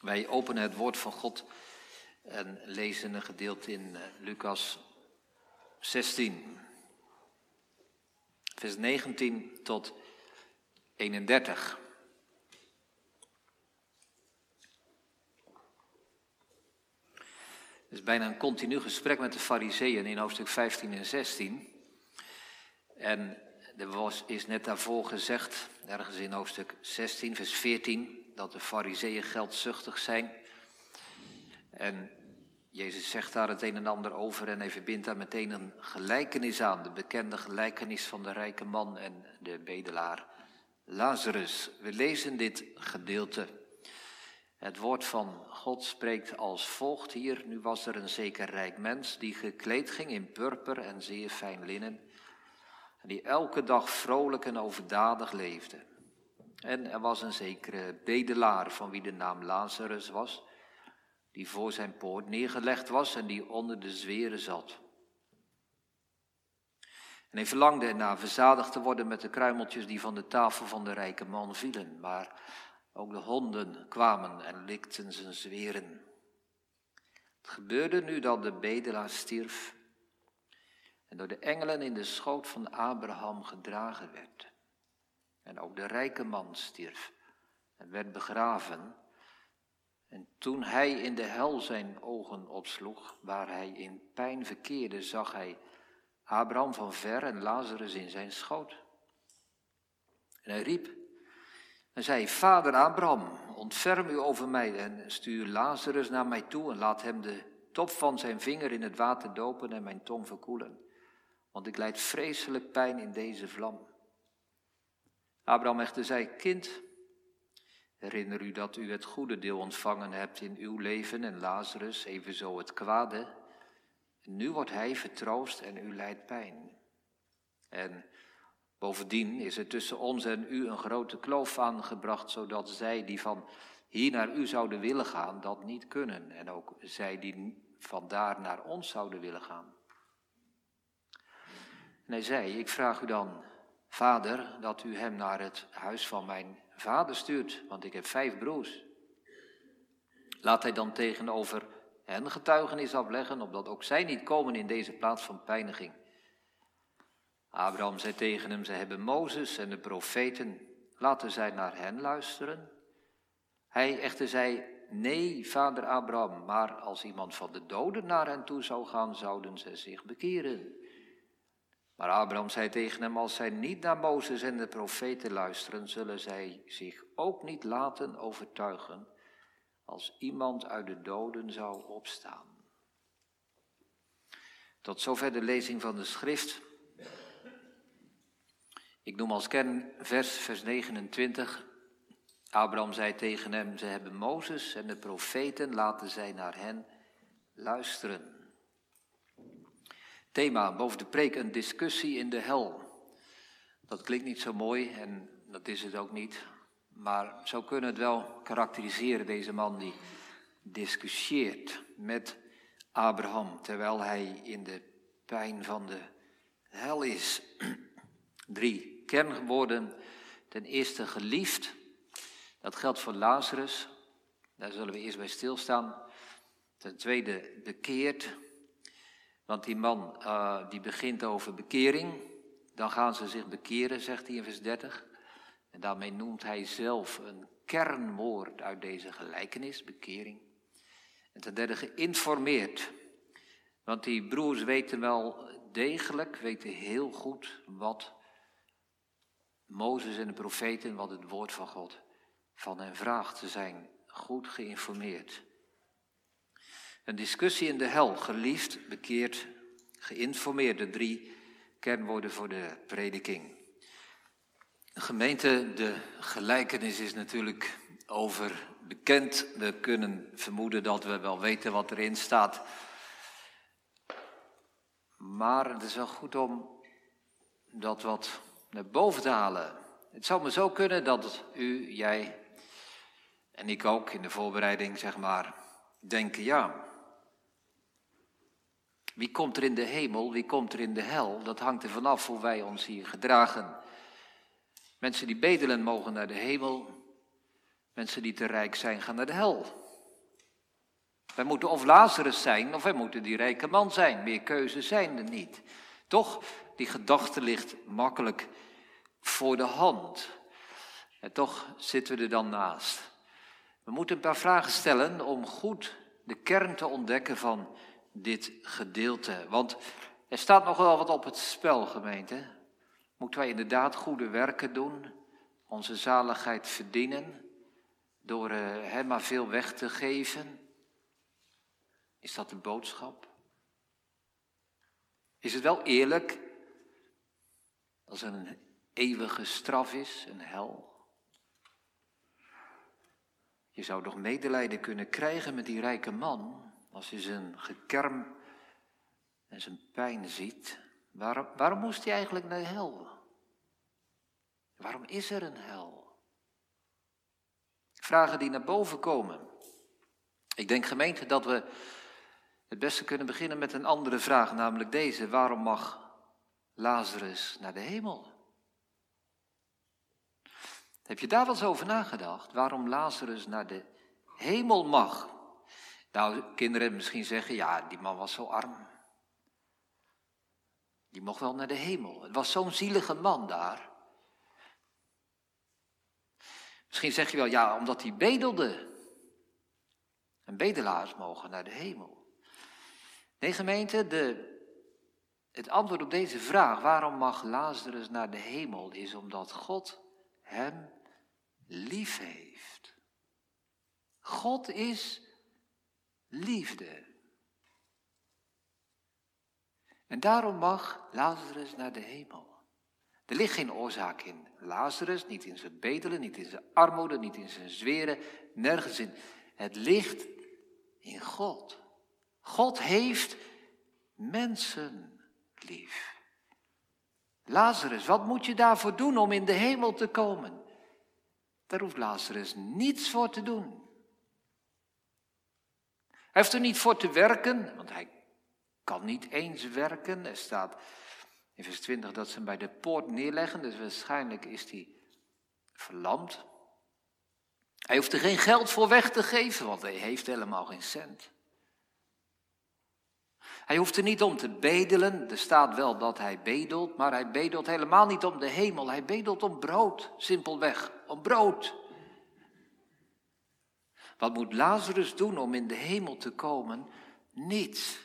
Wij openen het woord van God en lezen een gedeelte in eh, Lucas 16, vers 19 tot 31. Het is bijna een continu gesprek met de fariseeën in hoofdstuk 15 en 16. En er was, is net daarvoor gezegd, ergens in hoofdstuk 16, vers 14, dat de fariseeën geldzuchtig zijn. En Jezus zegt daar het een en ander over en hij verbindt daar meteen een gelijkenis aan. De bekende gelijkenis van de rijke man en de bedelaar Lazarus. We lezen dit gedeelte. Het woord van God spreekt als volgt hier. Nu was er een zeker rijk mens die gekleed ging in purper en zeer fijn linnen. En die elke dag vrolijk en overdadig leefde. En er was een zekere bedelaar van wie de naam Lazarus was, die voor zijn poort neergelegd was en die onder de zweren zat. En hij verlangde ernaar verzadigd te worden met de kruimeltjes die van de tafel van de rijke man vielen. Maar ook de honden kwamen en likten zijn zweren. Het gebeurde nu dat de bedelaar stierf en door de engelen in de schoot van Abraham gedragen werd. En ook de rijke man stierf en werd begraven. En toen hij in de hel zijn ogen opsloeg, waar hij in pijn verkeerde, zag hij Abraham van ver en Lazarus in zijn schoot. En hij riep en zei, Vader Abraham, ontferm u over mij en stuur Lazarus naar mij toe en laat hem de top van zijn vinger in het water dopen en mijn tong verkoelen. Want ik leid vreselijk pijn in deze vlam. Abraham echter zei, kind, herinner u dat u het goede deel ontvangen hebt in uw leven en Lazarus evenzo het kwade. nu wordt hij vertroost en u lijdt pijn. En Bovendien is er tussen ons en u een grote kloof aangebracht, zodat zij die van hier naar u zouden willen gaan, dat niet kunnen. En ook zij die van daar naar ons zouden willen gaan. En hij zei, ik vraag u dan, vader, dat u hem naar het huis van mijn vader stuurt, want ik heb vijf broers. Laat hij dan tegenover hen getuigenis afleggen, opdat ook zij niet komen in deze plaats van pijniging. Abraham zei tegen hem, ze hebben Mozes en de profeten, laten zij naar hen luisteren. Hij echter zei, nee, vader Abraham, maar als iemand van de doden naar hen toe zou gaan, zouden ze zich bekeren. Maar Abraham zei tegen hem, als zij niet naar Mozes en de profeten luisteren, zullen zij zich ook niet laten overtuigen als iemand uit de doden zou opstaan. Tot zover de lezing van de schrift. Ik noem als kernvers, vers 29. Abraham zei tegen hem, ze hebben Mozes en de profeten, laten zij naar hen luisteren. Thema boven de preek, een discussie in de hel. Dat klinkt niet zo mooi en dat is het ook niet. Maar zo kunnen we het wel karakteriseren, deze man die discussieert met Abraham, terwijl hij in de pijn van de hel is. Drie kernwoorden. Ten eerste geliefd. Dat geldt voor Lazarus. Daar zullen we eerst bij stilstaan. Ten tweede bekeerd. Want die man uh, die begint over bekering. Dan gaan ze zich bekeren, zegt hij in vers 30. En daarmee noemt hij zelf een kernwoord uit deze gelijkenis, bekering. En ten derde geïnformeerd. Want die broers weten wel degelijk, weten heel goed wat Mozes en de profeten, wat het woord van God van hen vraagt. Ze zijn goed geïnformeerd. Een discussie in de hel, geliefd, bekeerd, geïnformeerd. De drie kernwoorden voor de prediking. Gemeente, de gelijkenis is natuurlijk over bekend. We kunnen vermoeden dat we wel weten wat erin staat. Maar het is wel goed om dat wat naar boven te halen. Het zou me zo kunnen dat u, jij en ik ook in de voorbereiding, zeg maar, denken, ja, wie komt er in de hemel, wie komt er in de hel, dat hangt er vanaf hoe wij ons hier gedragen. Mensen die bedelen mogen naar de hemel, mensen die te rijk zijn gaan naar de hel. Wij moeten of Lazarus zijn, of wij moeten die rijke man zijn. Meer keuze zijn er niet. Toch, die gedachte ligt makkelijk voor de hand. En toch zitten we er dan naast. We moeten een paar vragen stellen om goed de kern te ontdekken van dit gedeelte. Want er staat nog wel wat op het spel, gemeente. Moeten wij inderdaad goede werken doen, onze zaligheid verdienen, door hem maar veel weg te geven? Is dat de boodschap? Is het wel eerlijk als er een eeuwige straf is, een hel? Je zou toch medelijden kunnen krijgen met die rijke man als je zijn gekerm en zijn pijn ziet. Waarom, waarom moest hij eigenlijk naar de hel? Waarom is er een hel? Vragen die naar boven komen. Ik denk gemeente dat we het beste kunnen beginnen met een andere vraag, namelijk deze. Waarom mag Lazarus naar de hemel? Heb je daar wel eens over nagedacht? Waarom Lazarus naar de hemel mag? Nou, kinderen misschien zeggen, ja, die man was zo arm. Die mocht wel naar de hemel. Het was zo'n zielige man daar. Misschien zeg je wel, ja, omdat hij bedelde. En bedelaars mogen naar de hemel. Nee, gemeente, de, het antwoord op deze vraag, waarom mag Lazarus naar de hemel, is omdat God hem lief heeft. God is liefde. En daarom mag Lazarus naar de hemel. Er ligt geen oorzaak in Lazarus, niet in zijn bedelen, niet in zijn armoede, niet in zijn zweren, nergens in. Het ligt in God. God heeft mensen lief. Lazarus, wat moet je daarvoor doen om in de hemel te komen? Daar hoeft Lazarus niets voor te doen. Hij heeft er niet voor te werken, want hij kan niet eens werken. Er staat in vers 20 dat ze hem bij de poort neerleggen, dus waarschijnlijk is hij verlamd. Hij hoeft er geen geld voor weg te geven, want hij heeft helemaal geen cent. Hij hoeft er niet om te bedelen. Er staat wel dat hij bedelt, maar hij bedelt helemaal niet om de hemel. Hij bedelt om brood, simpelweg, om brood. Wat moet Lazarus doen om in de hemel te komen? Niets.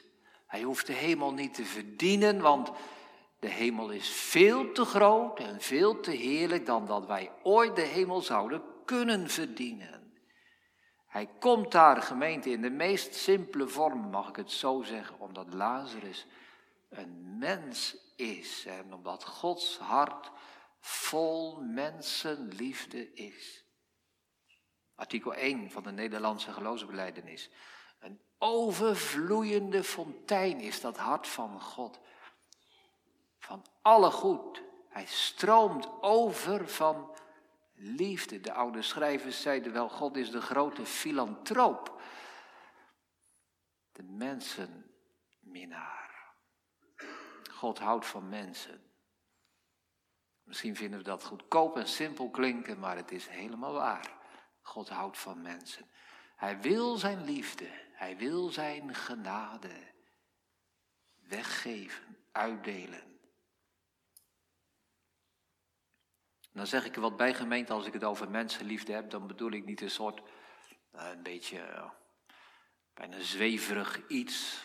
Hij hoeft de hemel niet te verdienen, want de hemel is veel te groot en veel te heerlijk dan dat wij ooit de hemel zouden kunnen verdienen. Hij komt daar, gemeente, in de meest simpele vorm, mag ik het zo zeggen, omdat Lazarus een mens is en omdat Gods hart vol mensenliefde is. Artikel 1 van de Nederlandse geloofsbeleidenis. Een overvloeiende fontein is dat hart van God. Van alle goed. Hij stroomt over van liefde. De oude schrijvers zeiden wel, God is de grote filantroop. De mensenminnaar. God houdt van mensen. Misschien vinden we dat goedkoop en simpel klinken, maar het is helemaal waar. God houdt van mensen. Hij wil zijn liefde, hij wil zijn genade weggeven, uitdelen. dan zeg ik er wat bij gemeente, als ik het over mensenliefde heb, dan bedoel ik niet een soort, uh, een beetje, uh, bijna zweverig iets.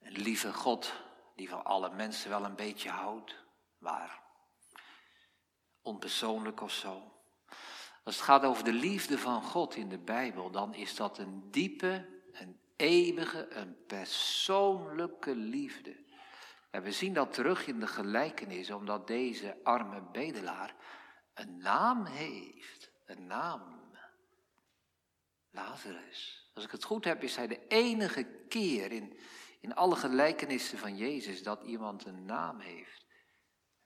Een lieve God die van alle mensen wel een beetje houdt, maar onpersoonlijk of zo. Als het gaat over de liefde van God in de Bijbel, dan is dat een diepe, een eeuwige, een persoonlijke liefde. En we zien dat terug in de gelijkenis, omdat deze arme bedelaar een naam heeft. Een naam. Lazarus. Als ik het goed heb, is hij de enige keer in, in alle gelijkenissen van Jezus dat iemand een naam heeft.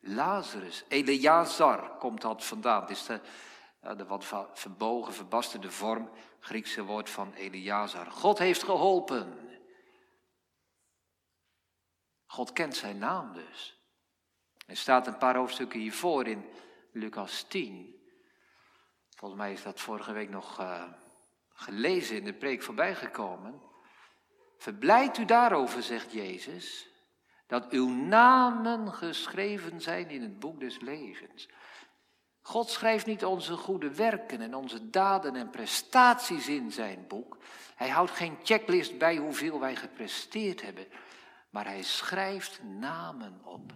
Lazarus, Eleazar komt dat vandaan. Het is de, de wat verbogen, verbasterde vorm, Griekse woord van Eleazar. God heeft geholpen. God kent zijn naam dus. Er staat een paar hoofdstukken hiervoor in Lucas 10. Volgens mij is dat vorige week nog uh, gelezen in de preek voorbij gekomen. Verblijd u daarover, zegt Jezus, dat uw namen geschreven zijn in het boek des levens. God schrijft niet onze goede werken en onze daden en prestaties in zijn boek. Hij houdt geen checklist bij hoeveel wij gepresteerd hebben, maar hij schrijft namen op.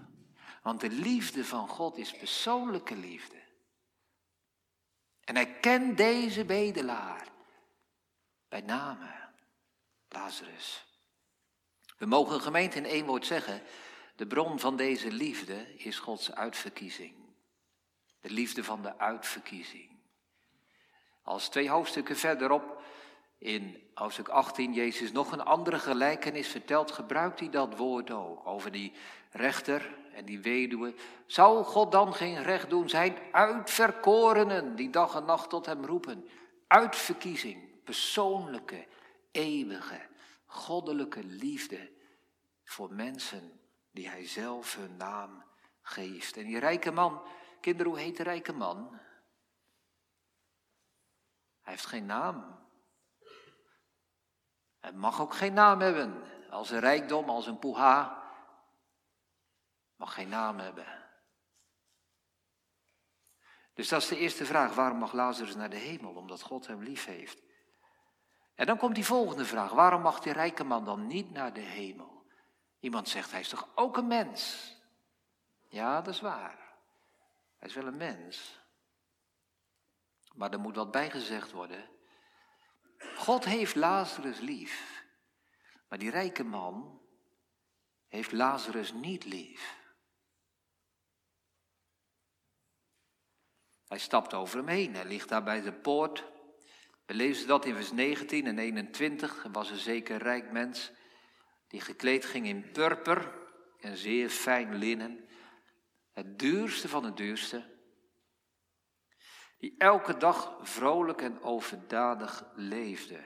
Want de liefde van God is persoonlijke liefde. En hij kent deze bedelaar bij name, Lazarus. We mogen gemeente in één woord zeggen, de bron van deze liefde is Gods uitverkiezing. De liefde van de uitverkiezing. Als twee hoofdstukken verderop in hoofdstuk 18 Jezus nog een andere gelijkenis vertelt, gebruikt hij dat woord ook over die rechter en die weduwe. Zou God dan geen recht doen? Zijn uitverkorenen die dag en nacht tot hem roepen. Uitverkiezing, persoonlijke, eeuwige, goddelijke liefde voor mensen die hij zelf hun naam geeft. En die rijke man, kinderen, hoe heet de rijke man? Hij heeft geen naam. Hij mag ook geen naam hebben. Als een rijkdom, als een poeha. Mag geen naam hebben. Dus dat is de eerste vraag. Waarom mag Lazarus naar de hemel? Omdat God hem lief heeft. En dan komt die volgende vraag. Waarom mag die rijke man dan niet naar de hemel? Iemand zegt, hij is toch ook een mens? Ja, dat is waar. Hij is wel een mens. Maar er moet wat bijgezegd worden. God heeft Lazarus lief. Maar die rijke man heeft Lazarus niet lief. Hij stapt over hem heen. Hij ligt daar bij de poort. We lezen dat in vers 19 en 21. Er was een zeker rijk mens die gekleed ging in purper en zeer fijn linnen. Het duurste van het duurste. Die elke dag vrolijk en overdadig leefde.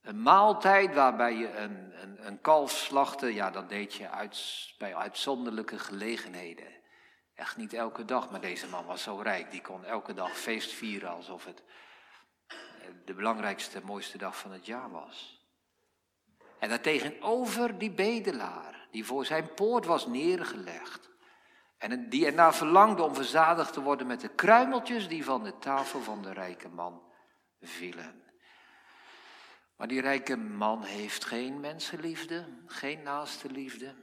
Een maaltijd waarbij je een, een, een kalf slachtte, ja, dat deed je uit, bij uitzonderlijke gelegenheden. Echt niet elke dag, maar deze man was zo rijk. Die kon elke dag feest vieren alsof het eh, de belangrijkste, mooiste dag van het jaar was. En daartegenover die bedelaar, die voor zijn poort was neergelegd. En die ernaar verlangde om verzadigd te worden met de kruimeltjes die van de tafel van de rijke man vielen. Maar die rijke man heeft geen mensenliefde, geen naaste liefde.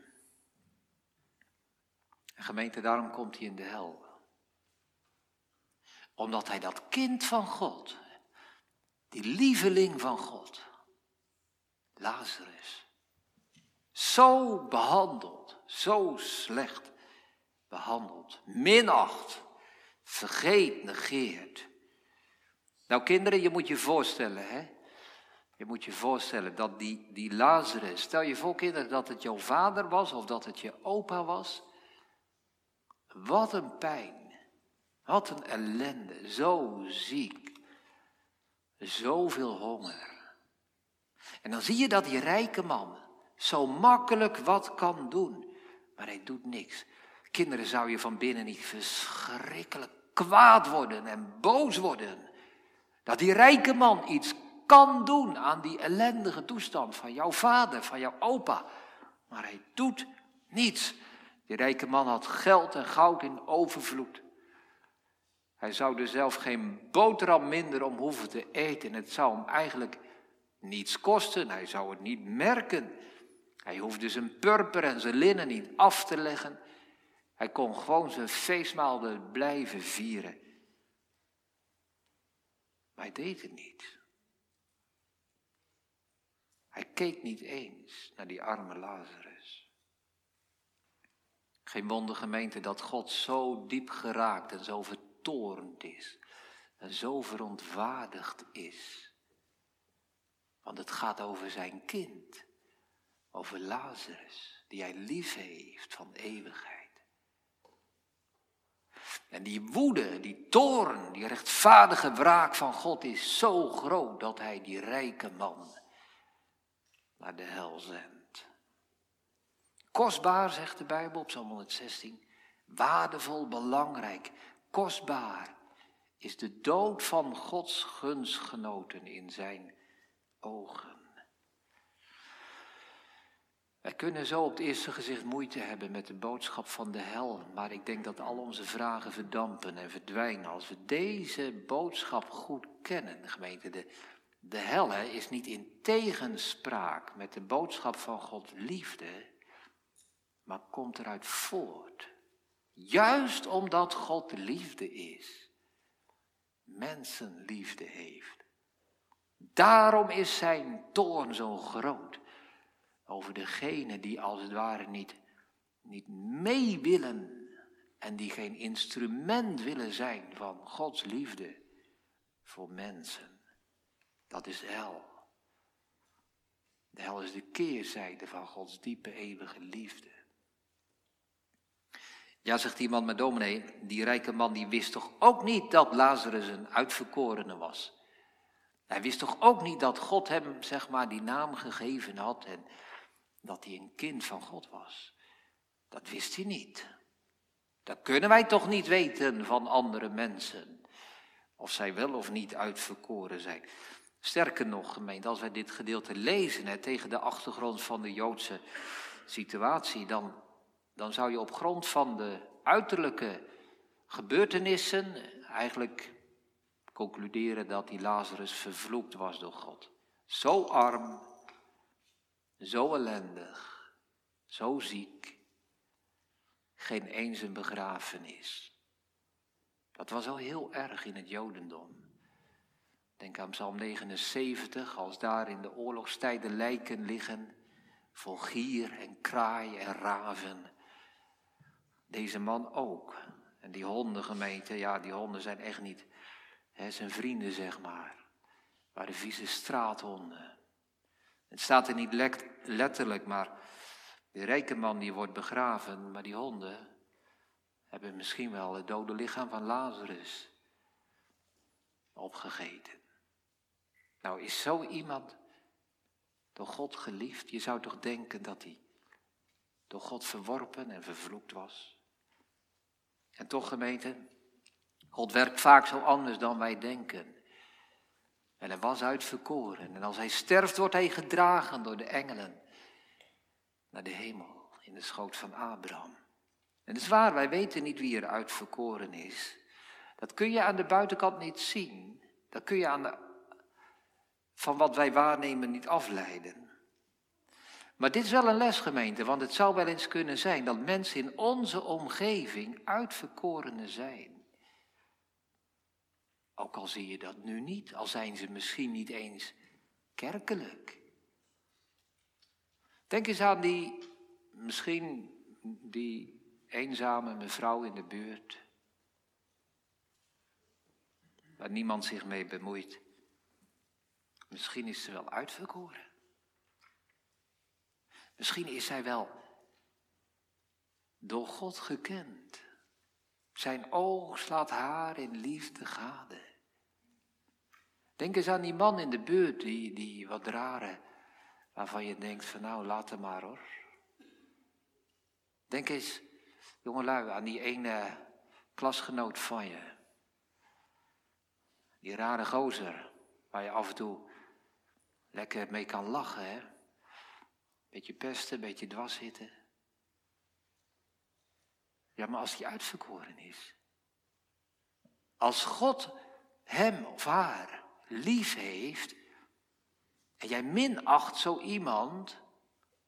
En gemeente, daarom komt hij in de hel. Omdat hij dat kind van God, die lieveling van God, Lazarus, zo behandeld, zo slecht behandeld, minacht, vergeet, negeert. Nou kinderen, je moet je voorstellen, hè. Je moet je voorstellen dat die, die Lazarus, stel je voor kinderen dat het jouw vader was of dat het je opa was. Wat een pijn. Wat een ellende. Zo ziek. Zoveel honger. En dan zie je dat die rijke man zo makkelijk wat kan doen. Maar hij doet niks. Kinderen zou je van binnen niet verschrikkelijk kwaad worden en boos worden. Dat die rijke man iets kan doen aan die ellendige toestand van jouw vader, van jouw opa. Maar hij doet niets. Die rijke man had geld en goud in overvloed. Hij zou er zelf geen boterham minder om hoeven te eten. Het zou hem eigenlijk niets kosten. Hij zou het niet merken. Hij hoefde zijn purper en zijn linnen niet af te leggen. Hij kon gewoon zijn feestmaal blijven vieren. Maar hij deed het niet. Hij keek niet eens naar die arme Lazarus. Geen wonder gemeente dat God zo diep geraakt en zo vertorend is. En zo verontwaardigd is. Want het gaat over zijn kind. Over Lazarus, die hij lief heeft van eeuwigheid. En die woede, die toorn, die rechtvaardige wraak van God is zo groot dat hij die rijke man naar de hel zendt. Kostbaar, zegt de Bijbel op Psalm 116. Waardevol, belangrijk, kostbaar is de dood van Gods gunstgenoten in zijn ogen. Wij kunnen zo op het eerste gezicht moeite hebben met de boodschap van de hel, maar ik denk dat al onze vragen verdampen en verdwijnen als we deze boodschap goed kennen, gemeente. De, de hel hè, is niet in tegenspraak met de boodschap van Gods liefde, maar komt eruit voort. Juist omdat God liefde is, mensenliefde heeft. Daarom is zijn toorn zo groot over degenen die als het ware niet, niet mee willen en die geen instrument willen zijn van Gods liefde voor mensen. Dat is hel. De hel is de keerzijde van Gods diepe eeuwige liefde. Ja, zegt iemand met dominee, die rijke man die wist toch ook niet dat Lazarus een uitverkorene was. Hij wist toch ook niet dat God hem, zeg maar, die naam gegeven had en dat hij een kind van God was. Dat wist hij niet. Dat kunnen wij toch niet weten van andere mensen. Of zij wel of niet uitverkoren zijn. Sterker nog, gemeente, als wij dit gedeelte lezen hè, tegen de achtergrond van de Joodse situatie, dan, dan zou je op grond van de uiterlijke gebeurtenissen eigenlijk concluderen dat die Lazarus vervloekt was door God. Zo arm, zo ellendig, zo ziek, geen eens een begrafenis. Dat was al heel erg in het Jodendom. Denk aan Psalm 79, als daar in de oorlogstijden lijken liggen, vol gier en kraai en raven. Deze man ook. En die hondengemeente, ja, die honden zijn echt niet hè, zijn vrienden, zeg maar. Maar de vieze straathonden. Het staat er niet letterlijk, maar de rijke man die wordt begraven, maar die honden hebben misschien wel het dode lichaam van Lazarus opgegeten. Nou, is zo iemand door God geliefd? Je zou toch denken dat hij door God verworpen en vervloekt was? En toch, gemeente, God werkt vaak zo anders dan wij denken. En hij was uitverkoren. En als hij sterft, wordt hij gedragen door de engelen naar de hemel, in de schoot van Abraham. En het is waar, wij weten niet wie er uitverkoren is. Dat kun je aan de buitenkant niet zien. Dat kun je aan de, van wat wij waarnemen niet afleiden. Maar dit is wel een lesgemeente, want het zou wel eens kunnen zijn dat mensen in onze omgeving uitverkorenen zijn. Ook al zie je dat nu niet, al zijn ze misschien niet eens kerkelijk. Denk eens aan die, misschien die eenzame mevrouw in de buurt, waar niemand zich mee bemoeit. Misschien is ze wel uitverkoren. Misschien is zij wel door God gekend. Zijn oog slaat haar in liefde gade. Denk eens aan die man in de buurt, die, die wat rare, waarvan je denkt van nou, laat hem maar hoor. Denk eens, jongelui, aan die ene klasgenoot van je. Die rare gozer, waar je af en toe lekker mee kan lachen, hè. Beetje pesten, beetje dwars zitten. Ja, maar als die uitverkoren is. Als God hem of haar lief heeft en jij minacht zo iemand,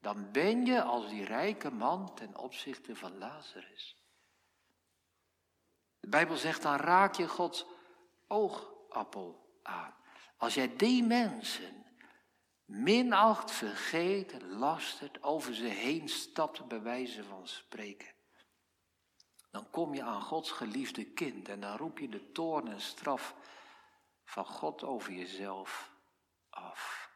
dan ben je als die rijke man ten opzichte van Lazarus. De Bijbel zegt, dan raak je Gods oogappel aan. Als jij die mensen minacht, vergeet, lastert, over ze heen stapt, bij wijze van spreken. Dan kom je aan Gods geliefde kind en dan roep je de toorn en straf van God over jezelf af.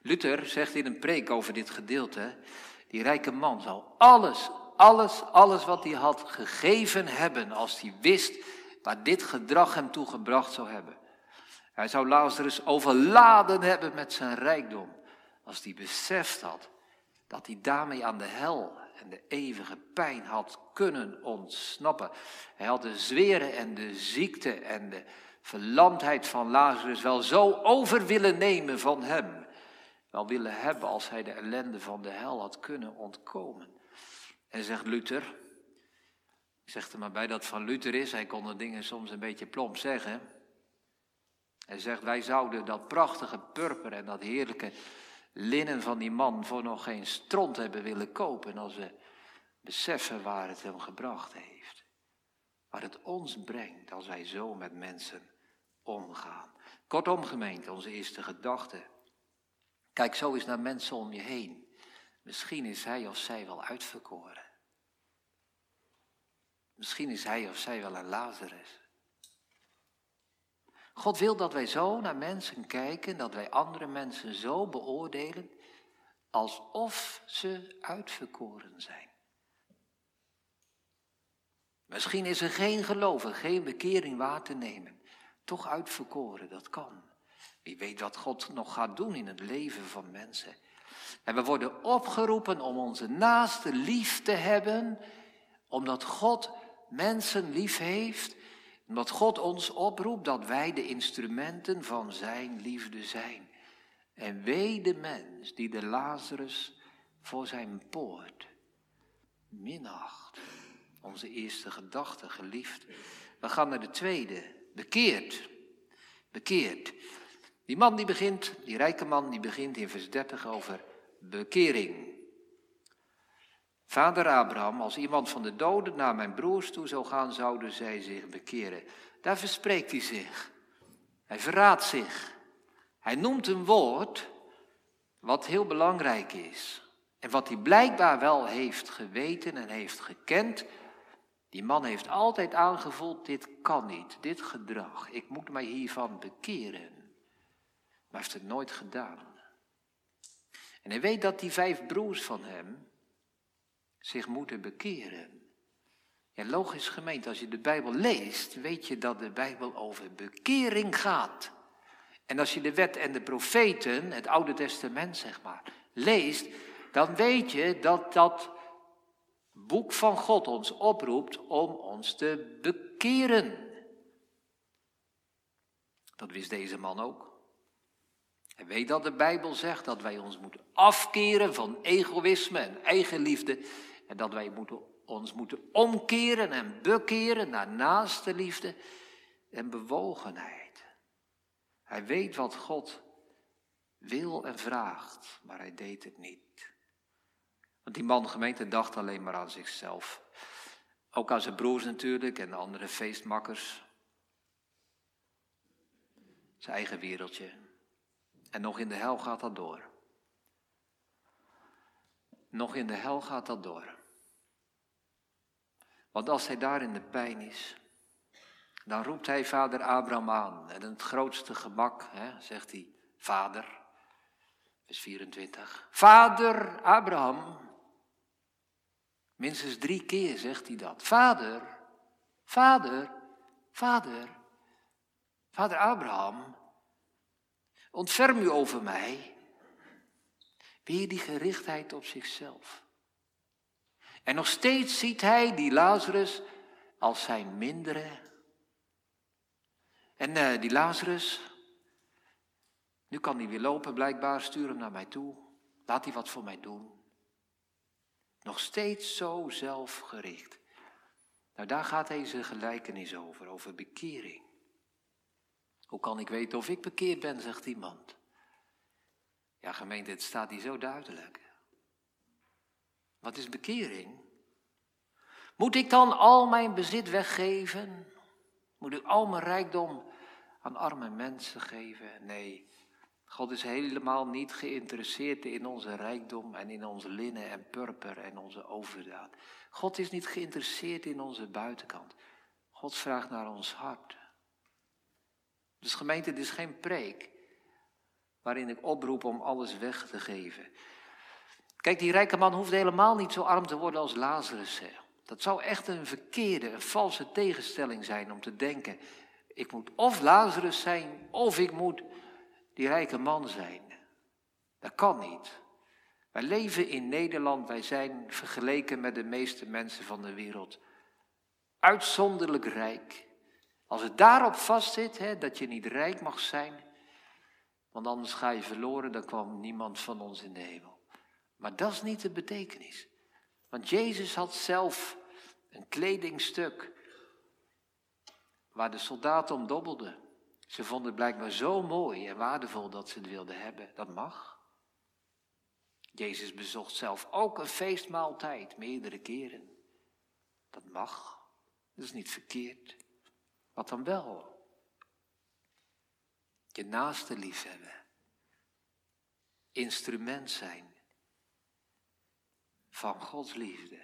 Luther zegt in een preek over dit gedeelte, die rijke man zal alles, alles, alles wat hij had gegeven hebben als hij wist waar dit gedrag hem toe gebracht zou hebben. Hij zou Lazarus overladen hebben met zijn rijkdom als hij beseft had dat hij daarmee aan de hel en de eeuwige pijn had kunnen ontsnappen. Hij had de zweren en de ziekte en de verlamdheid van Lazarus wel zo over willen nemen van hem, wel willen hebben als hij de ellende van de hel had kunnen ontkomen. En zegt Luther, ik zeg er maar bij dat van Luther is, hij kon de dingen soms een beetje plomp zeggen. Hij zegt, wij zouden dat prachtige purper en dat heerlijke linnen van die man voor nog geen stront hebben willen kopen als we beseffen waar het hem gebracht heeft. Waar het ons brengt als wij zo met mensen omgaan. Kortom, gemeente, onze eerste gedachte. Kijk zo eens naar mensen om je heen. Misschien is hij of zij wel uitverkoren. Misschien is hij of zij wel een Lazarus. God wil dat wij zo naar mensen kijken, dat wij andere mensen zo beoordelen, alsof ze uitverkoren zijn. Misschien is er geen geloven, geen bekering waar te nemen. Toch uitverkoren, dat kan. Wie weet wat God nog gaat doen in het leven van mensen. En we worden opgeroepen om onze naaste lief te hebben, omdat God mensen lief heeft, omdat God ons oproept dat wij de instrumenten van Zijn liefde zijn. En wee de mens die de Lazarus voor zijn poort minacht. Onze eerste gedachte, geliefd. We gaan naar de tweede, bekeerd. Bekeerd. Die man die begint, die rijke man, die begint in vers 30 over bekering. Vader Abraham, als iemand van de doden naar mijn broers toe zou gaan, zouden zij zich bekeren. Daar verspreekt hij zich. Hij verraadt zich. Hij noemt een woord wat heel belangrijk is. En wat hij blijkbaar wel heeft geweten en heeft gekend. Die man heeft altijd aangevoeld, dit kan niet, dit gedrag. Ik moet mij hiervan bekeren. Maar heeft het nooit gedaan. En hij weet dat die vijf broers van hem, zich moeten bekeren. Ja, logisch gemeend, als je de Bijbel leest, weet je dat de Bijbel over bekering gaat. En als je de wet en de profeten, het Oude Testament zeg maar, leest, dan weet je dat dat boek van God ons oproept om ons te bekeren. Dat wist deze man ook. Hij weet dat de Bijbel zegt dat wij ons moeten afkeren van egoïsme en eigenliefde en dat wij moeten, ons moeten omkeren en bekeren naar naaste liefde en bewogenheid. Hij weet wat God wil en vraagt, maar hij deed het niet. Want die man gemeente dacht alleen maar aan zichzelf. Ook aan zijn broers natuurlijk en andere feestmakkers. Zijn eigen wereldje. En nog in de hel gaat dat door. Nog in de hel gaat dat door. Want als hij daar in de pijn is, dan roept hij vader Abraham aan. En het grootste gemak, hè, zegt hij, vader, vers 24. Vader Abraham. Minstens drie keer zegt hij dat. Vader, vader, vader, vader Abraham, ontferm u over mij. Weer die gerichtheid op zichzelf. En nog steeds ziet hij die Lazarus als zijn mindere. En uh, die Lazarus, nu kan hij weer lopen blijkbaar, stuur hem naar mij toe. Laat hij wat voor mij doen. Nog steeds zo zelfgericht. Nou, daar gaat deze gelijkenis over, over bekering. Hoe kan ik weten of ik bekeerd ben, zegt iemand. Ja, gemeente, het staat hier zo duidelijk. Wat is bekering? Moet ik dan al mijn bezit weggeven? Moet ik al mijn rijkdom aan arme mensen geven? Nee, God is helemaal niet geïnteresseerd in onze rijkdom en in onze linnen en purper en onze overdaad. God is niet geïnteresseerd in onze buitenkant. God vraagt naar ons hart. Dus gemeente, dit is geen preek waarin ik oproep om alles weg te geven. Kijk, die rijke man hoeft helemaal niet zo arm te worden als Lazarus. Dat zou echt een verkeerde, een valse tegenstelling zijn om te denken, ik moet of Lazarus zijn, of ik moet die rijke man zijn. Dat kan niet. Wij leven in Nederland, wij zijn vergeleken met de meeste mensen van de wereld uitzonderlijk rijk. Als het daarop vastzit, hè, dat je niet rijk mag zijn, Want anders ga je verloren, dan kwam niemand van ons in de hemel. Maar dat is niet de betekenis. Want Jezus had zelf een kledingstuk waar de soldaten om dobbelden. Ze vonden het blijkbaar zo mooi en waardevol dat ze het wilden hebben. Dat mag. Jezus bezocht zelf ook een feestmaaltijd, meerdere keren. Dat mag. Dat is niet verkeerd. Wat dan wel? Je naaste liefhebben. Instrument zijn van Gods liefde.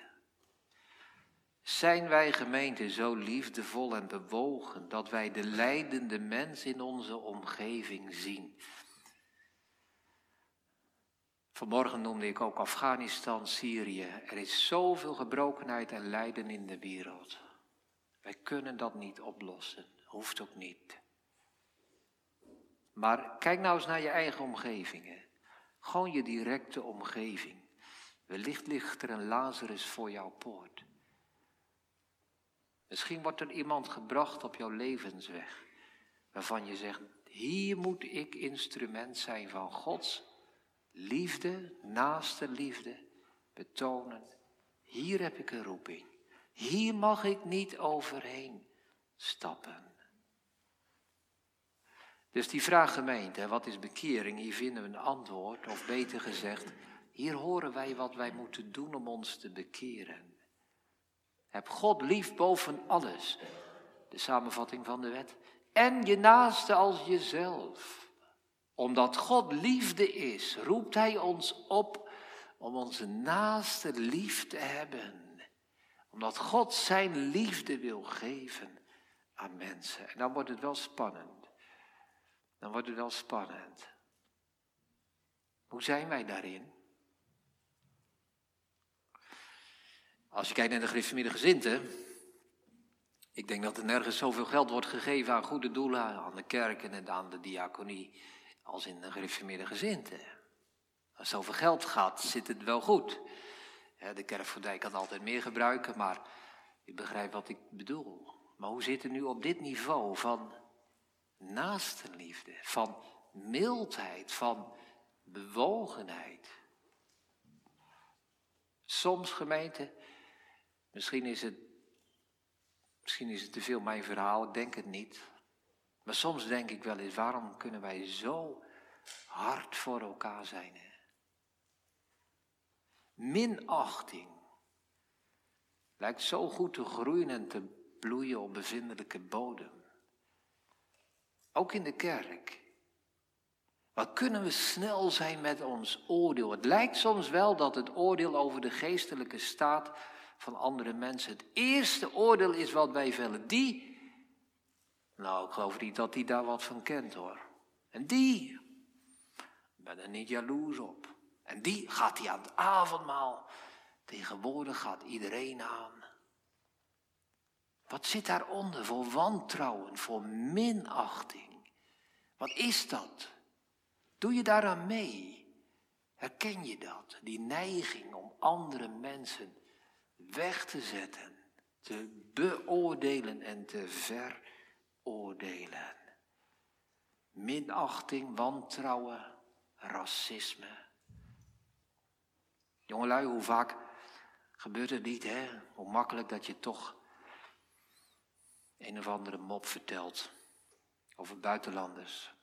Zijn wij gemeente zo liefdevol en bewogen dat wij de lijdende mens in onze omgeving zien? Vanmorgen noemde ik ook Afghanistan, Syrië. Er is zoveel gebrokenheid en lijden in de wereld. Wij kunnen dat niet oplossen, hoeft ook niet. Maar kijk nou eens naar je eigen omgevingen. Gewoon je directe omgeving. Wellicht ligt er een Lazarus voor jouw poort. Misschien wordt er iemand gebracht op jouw levensweg, waarvan je zegt, hier moet ik instrument zijn van Gods liefde, naaste liefde, betonen. Hier heb ik een roeping. Hier mag ik niet overheen stappen. Dus die vraag gemeente, wat is bekering? Hier vinden we een antwoord, of beter gezegd, hier horen wij wat wij moeten doen om ons te bekeren. Heb God lief boven alles, de samenvatting van de wet, en je naaste als jezelf. Omdat God liefde is, roept Hij ons op om onze naaste lief te hebben. Omdat God Zijn liefde wil geven aan mensen. En dan wordt het wel spannend. Dan wordt het wel spannend. Hoe zijn wij daarin? Als je kijkt naar de gereformeerde gezinten, ik denk dat er nergens zoveel geld wordt gegeven aan goede doelen, aan de kerken en aan de diaconie, als in de gereformeerde gezinten. Als zoveel geld gaat, zit het wel goed. De kerk kan altijd meer gebruiken, maar ik begrijp wat ik bedoel. Maar hoe zit het nu op dit niveau van naastenliefde, van mildheid, van bewogenheid? Soms gemeente Misschien is het, misschien is het te veel mijn verhaal, ik denk het niet. Maar soms denk ik wel eens, waarom kunnen wij zo hard voor elkaar zijn? Hè? Minachting lijkt zo goed te groeien en te bloeien op bevindelijke bodem. Ook in de kerk. Wat kunnen we snel zijn met ons oordeel? Het lijkt soms wel dat het oordeel over de geestelijke staat van andere mensen. Het eerste oordeel is wat wij vellen. Die, nou ik geloof niet dat die daar wat van kent hoor. En die, ik ben er niet jaloers op. En die gaat hij aan het avondmaal. Tegenwoordig gaat iedereen aan. Wat zit daaronder voor wantrouwen, voor minachting? Wat is dat? Doe je daaraan mee? Herken je dat? Die neiging om andere mensen weg te zetten, te beoordelen en te veroordelen. Minachting, wantrouwen, racisme. Jongelui, hoe vaak gebeurt het niet, hè? Hoe makkelijk dat je toch een of andere mop vertelt over buitenlanders.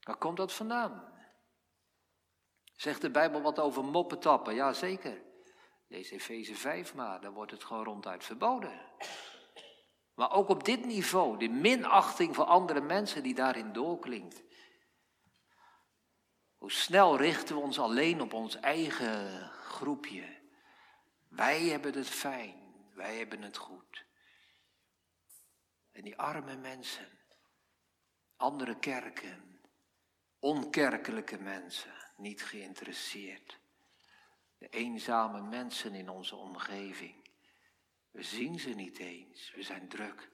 Waar komt dat vandaan? Zegt de Bijbel wat over moppetappen? Ja, zeker. Lees Efeze 5 maar, dan wordt het gewoon ronduit verboden. Maar ook op dit niveau, de minachting voor andere mensen die daarin doorklinkt. Hoe snel richten we ons alleen op ons eigen groepje. Wij hebben het fijn, wij hebben het goed. En die arme mensen, andere kerken, onkerkelijke mensen, niet geïnteresseerd. De eenzame mensen in onze omgeving. We zien ze niet eens. We zijn druk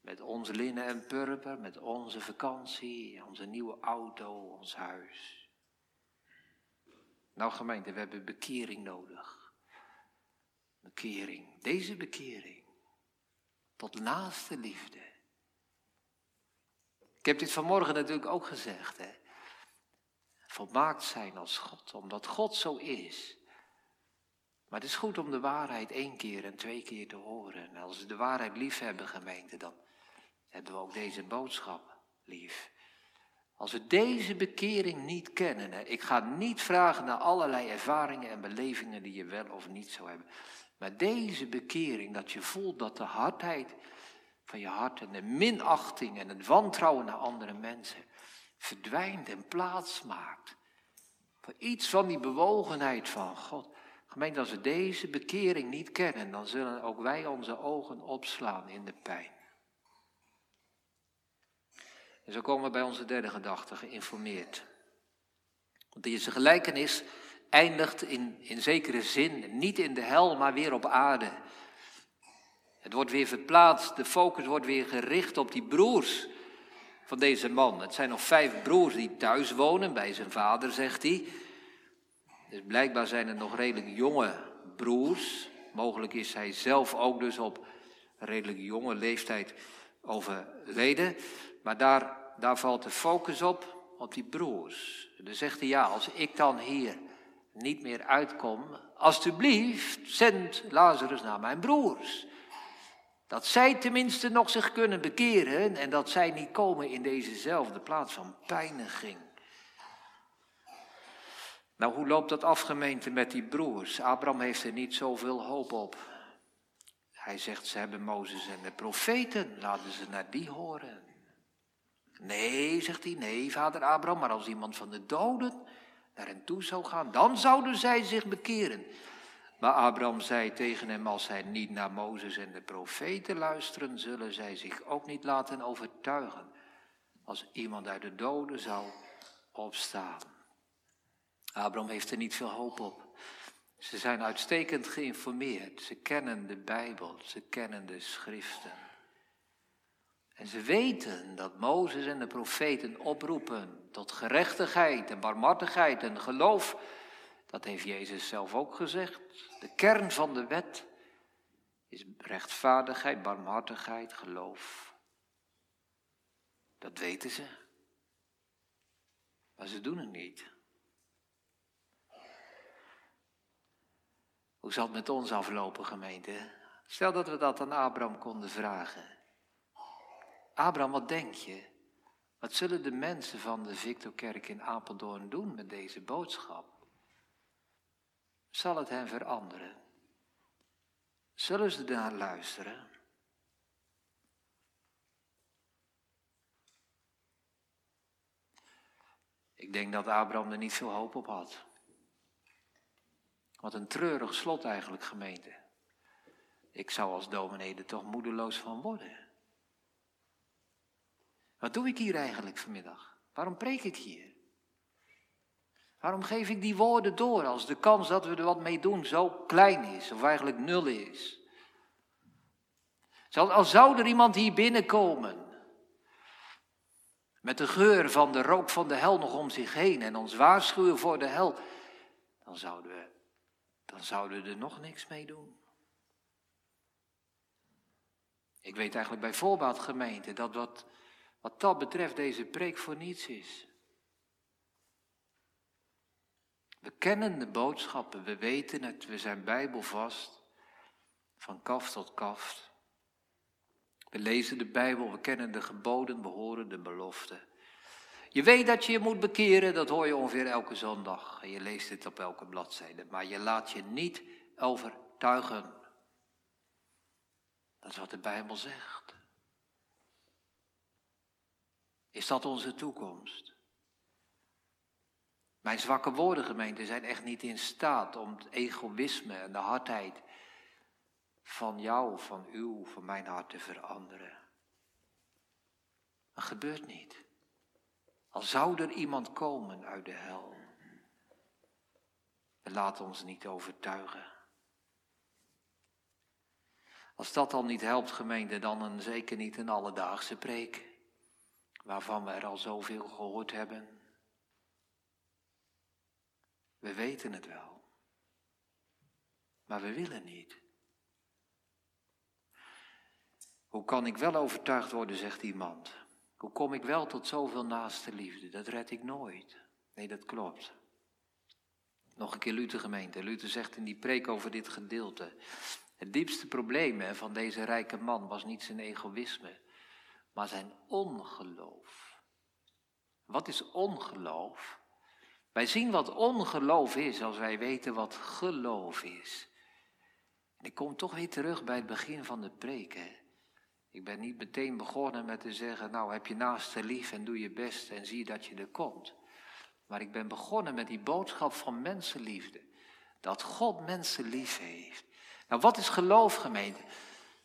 met ons linnen en purper, met onze vakantie, onze nieuwe auto, ons huis. Nou gemeente, we hebben bekering nodig. Bekering, deze bekering. Tot naaste liefde. Ik heb dit vanmorgen natuurlijk ook gezegd. Hè? Volmaakt zijn als God, omdat God zo is. Maar het is goed om de waarheid één keer en twee keer te horen. En als we de waarheid lief hebben, gemeente, dan hebben we ook deze boodschap lief. Als we deze bekering niet kennen, hè, ik ga niet vragen naar allerlei ervaringen en belevingen die je wel of niet zou hebben. Maar deze bekering, dat je voelt dat de hardheid van je hart en de minachting en het wantrouwen naar andere mensen verdwijnt en plaats maakt voor iets van die bewogenheid van God. Gemeente, als we deze bekering niet kennen, dan zullen ook wij onze ogen opslaan in de pijn. En zo komen we bij onze derde gedachte, geïnformeerd. Want deze gelijkenis eindigt in, in zekere zin niet in de hel, maar weer op aarde. Het wordt weer verplaatst, de focus wordt weer gericht op die broers van deze man. Het zijn nog vijf broers die thuis wonen bij zijn vader, zegt hij. Dus blijkbaar zijn het nog redelijk jonge broers. Mogelijk is hij zelf ook dus op redelijk jonge leeftijd overleden. Maar daar, daar valt de focus op, op die broers. Dan zegt hij, ja, als ik dan hier niet meer uitkom, alstublieft, zend Lazarus naar mijn broers. Dat zij tenminste nog zich kunnen bekeren en dat zij niet komen in dezezelfde plaats van pijniging. Nou, hoe loopt dat af, gemeente, met die broers? Abraham heeft er niet zoveel hoop op. Hij zegt, ze hebben Mozes en de profeten, laten ze naar die horen. Nee, zegt hij, nee, vader Abraham, maar als iemand van de doden naar hen toe zou gaan, dan zouden zij zich bekeren. Maar Abraham zei tegen hem, als zij niet naar Mozes en de profeten luisteren, zullen zij zich ook niet laten overtuigen als iemand uit de doden zou opstaan. Abraham heeft er niet veel hoop op. Ze zijn uitstekend geïnformeerd. Ze kennen de Bijbel, ze kennen de schriften. En ze weten dat Mozes en de profeten oproepen tot gerechtigheid en barmhartigheid en geloof. Dat heeft Jezus zelf ook gezegd. De kern van de wet is rechtvaardigheid, barmhartigheid, geloof. Dat weten ze. Maar ze doen het niet. Hoe zal het met ons aflopen, gemeente? Stel dat we dat aan Abraham konden vragen. Abraham, wat denk je? Wat zullen de mensen van de Victorkerk in Apeldoorn doen met deze boodschap? Zal het hen veranderen? Zullen ze naar luisteren? Ik denk dat Abraham er niet veel hoop op had. Wat een treurig slot eigenlijk, gemeente. Ik zou als dominee er toch moedeloos van worden. Wat doe ik hier eigenlijk vanmiddag? Waarom preek ik hier? Waarom geef ik die woorden door als de kans dat we er wat mee doen zo klein is, of eigenlijk nul is? Als zou er iemand hier binnenkomen met de geur van de rook van de hel nog om zich heen en ons waarschuwen voor de hel, dan zouden we, dan zouden we er nog niks mee doen. Ik weet eigenlijk bij voorbaat gemeente dat wat, wat dat betreft deze preek voor niets is. We kennen de boodschappen, we weten het, we zijn bijbelvast, van kaf tot kaft. We lezen de Bijbel, we kennen de geboden, we horen de beloften. Je weet dat je je moet bekeren, dat hoor je ongeveer elke zondag. En je leest het op elke bladzijde, maar je laat je niet overtuigen. Dat is wat de Bijbel zegt. Is dat onze toekomst? Mijn zwakke woorden, gemeente, zijn echt niet in staat om het egoïsme en de hardheid van jou, van uw, van mijn hart te veranderen. Dat gebeurt niet. Al zou er iemand komen uit de hel. We laten ons niet overtuigen. Als dat dan niet helpt, gemeente, dan een, zeker niet een alledaagse preek, waarvan we er al zoveel gehoord hebben. We weten het wel. Maar we willen niet. Hoe kan ik wel overtuigd worden, zegt iemand. Hoe kom ik wel tot zoveel naaste liefde? Dat red ik nooit. Nee, dat klopt. Nog een keer Luther gemeente. Luther zegt in die preek over dit gedeelte. Het diepste probleem van deze rijke man was niet zijn egoïsme, maar zijn ongeloof. Wat is ongeloof? Wij zien wat ongeloof is als wij weten wat geloof is. Ik kom toch weer terug bij het begin van de preek. Ik ben niet meteen begonnen met te zeggen, nou heb je naaste lief en doe je best en zie dat je er komt. Maar ik ben begonnen met die boodschap van mensenliefde. Dat God mensen lief heeft. Nou, wat is geloof, gemeente?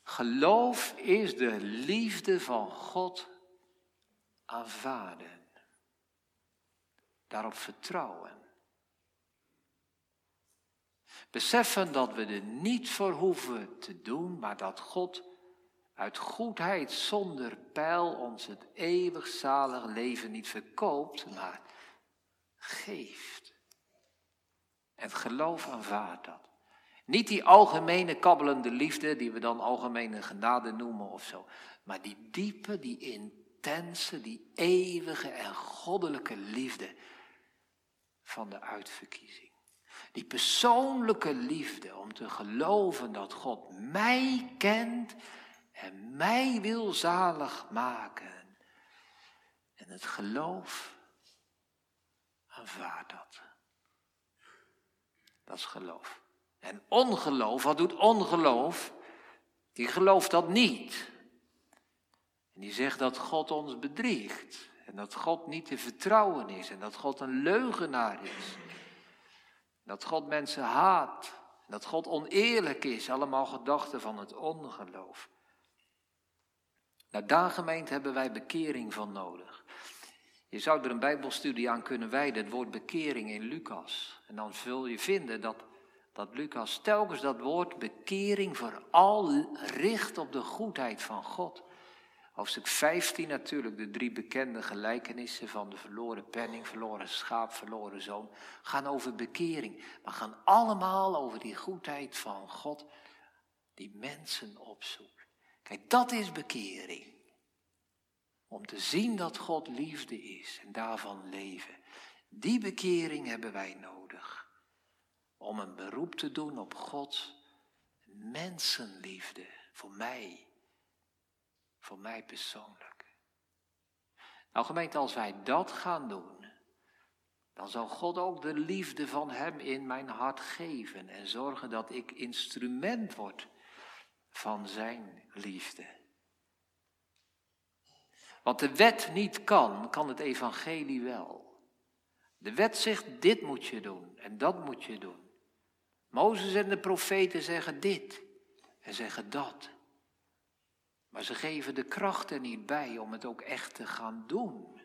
Geloof is de liefde van God aanvaarden. Daarop vertrouwen. Beseffen dat we er niet voor hoeven te doen, maar dat God uit goedheid zonder pijl ons het eeuwig zalig leven niet verkoopt, maar geeft. En geloof aanvaardt dat. Niet die algemene kabbelende liefde, die we dan algemene genade noemen of zo. Maar die diepe, die intense, die eeuwige en goddelijke liefde van de uitverkiezing. Die persoonlijke liefde om te geloven dat God mij kent en mij wil zalig maken. En het geloof aanvaardt dat. Dat is geloof. En ongeloof, wat doet ongeloof? Die gelooft dat niet. En die zegt dat God ons bedriegt. En dat God niet te vertrouwen is. En dat God een leugenaar is. Dat God mensen haat. Dat God oneerlijk is. Allemaal gedachten van het ongeloof. Nou, daar hebben wij bekering van nodig. Je zou er een bijbelstudie aan kunnen wijden, het woord bekering in Lucas. En dan zul je vinden dat dat Lucas telkens dat woord bekering vooral richt op de goedheid van God. Hoofdstuk 15 natuurlijk, de drie bekende gelijkenissen van de verloren penning, verloren schaap, verloren zoon, gaan over bekering. Maar gaan allemaal over die goedheid van God die mensen opzoekt. Kijk, dat is bekering. Om te zien dat God liefde is en daarvan leven. Die bekering hebben wij nodig om een beroep te doen op Gods mensenliefde voor mij, voor mij persoonlijk. Nou gemeente, als wij dat gaan doen, dan zal God ook de liefde van Hem in mijn hart geven en zorgen dat ik instrument word van Zijn liefde. Wat de wet niet kan, kan het evangelie wel. De wet zegt, dit moet je doen en dat moet je doen. Mozes en de profeten zeggen dit en zeggen dat. Maar ze geven de kracht er niet bij om het ook echt te gaan doen.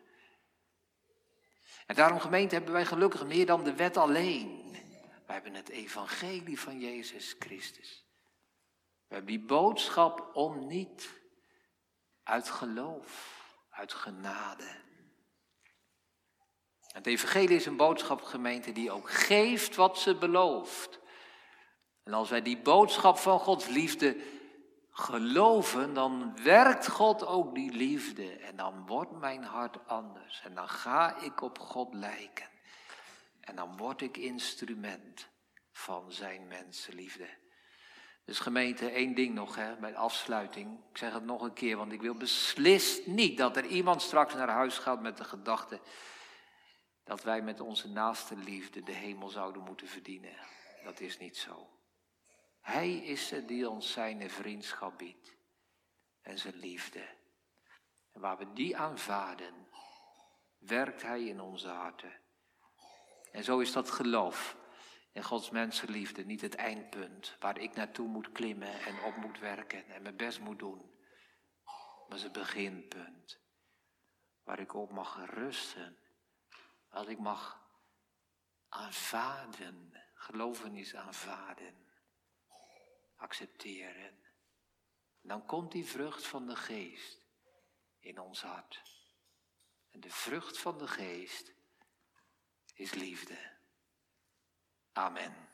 En daarom gemeente hebben wij gelukkig meer dan de wet alleen. Wij hebben het evangelie van Jezus Christus. We hebben die boodschap om niet uit geloof, uit genade. Het evangelie is een boodschap gemeente die ook geeft wat ze belooft. En als wij die boodschap van Gods liefde geloven, dan werkt God ook die liefde. En dan wordt mijn hart anders. En dan ga ik op God lijken. En dan word ik instrument van zijn mensenliefde. Dus gemeente, één ding nog hè, bij afsluiting. Ik zeg het nog een keer, want ik wil beslist niet dat er iemand straks naar huis gaat met de gedachte dat wij met onze naaste liefde de hemel zouden moeten verdienen. Dat is niet zo. Hij is het die ons zijn vriendschap biedt en zijn liefde. En waar we die aanvaarden, werkt Hij in onze harten. En zo is dat geloof in Gods mensenliefde niet het eindpunt waar ik naartoe moet klimmen en op moet werken en mijn best moet doen. Maar het beginpunt waar ik op mag rusten, waar ik mag aanvaarden, geloven is aanvaarden accepteren. Dan komt die vrucht van de geest in ons hart. En de vrucht van de geest is liefde. Amen.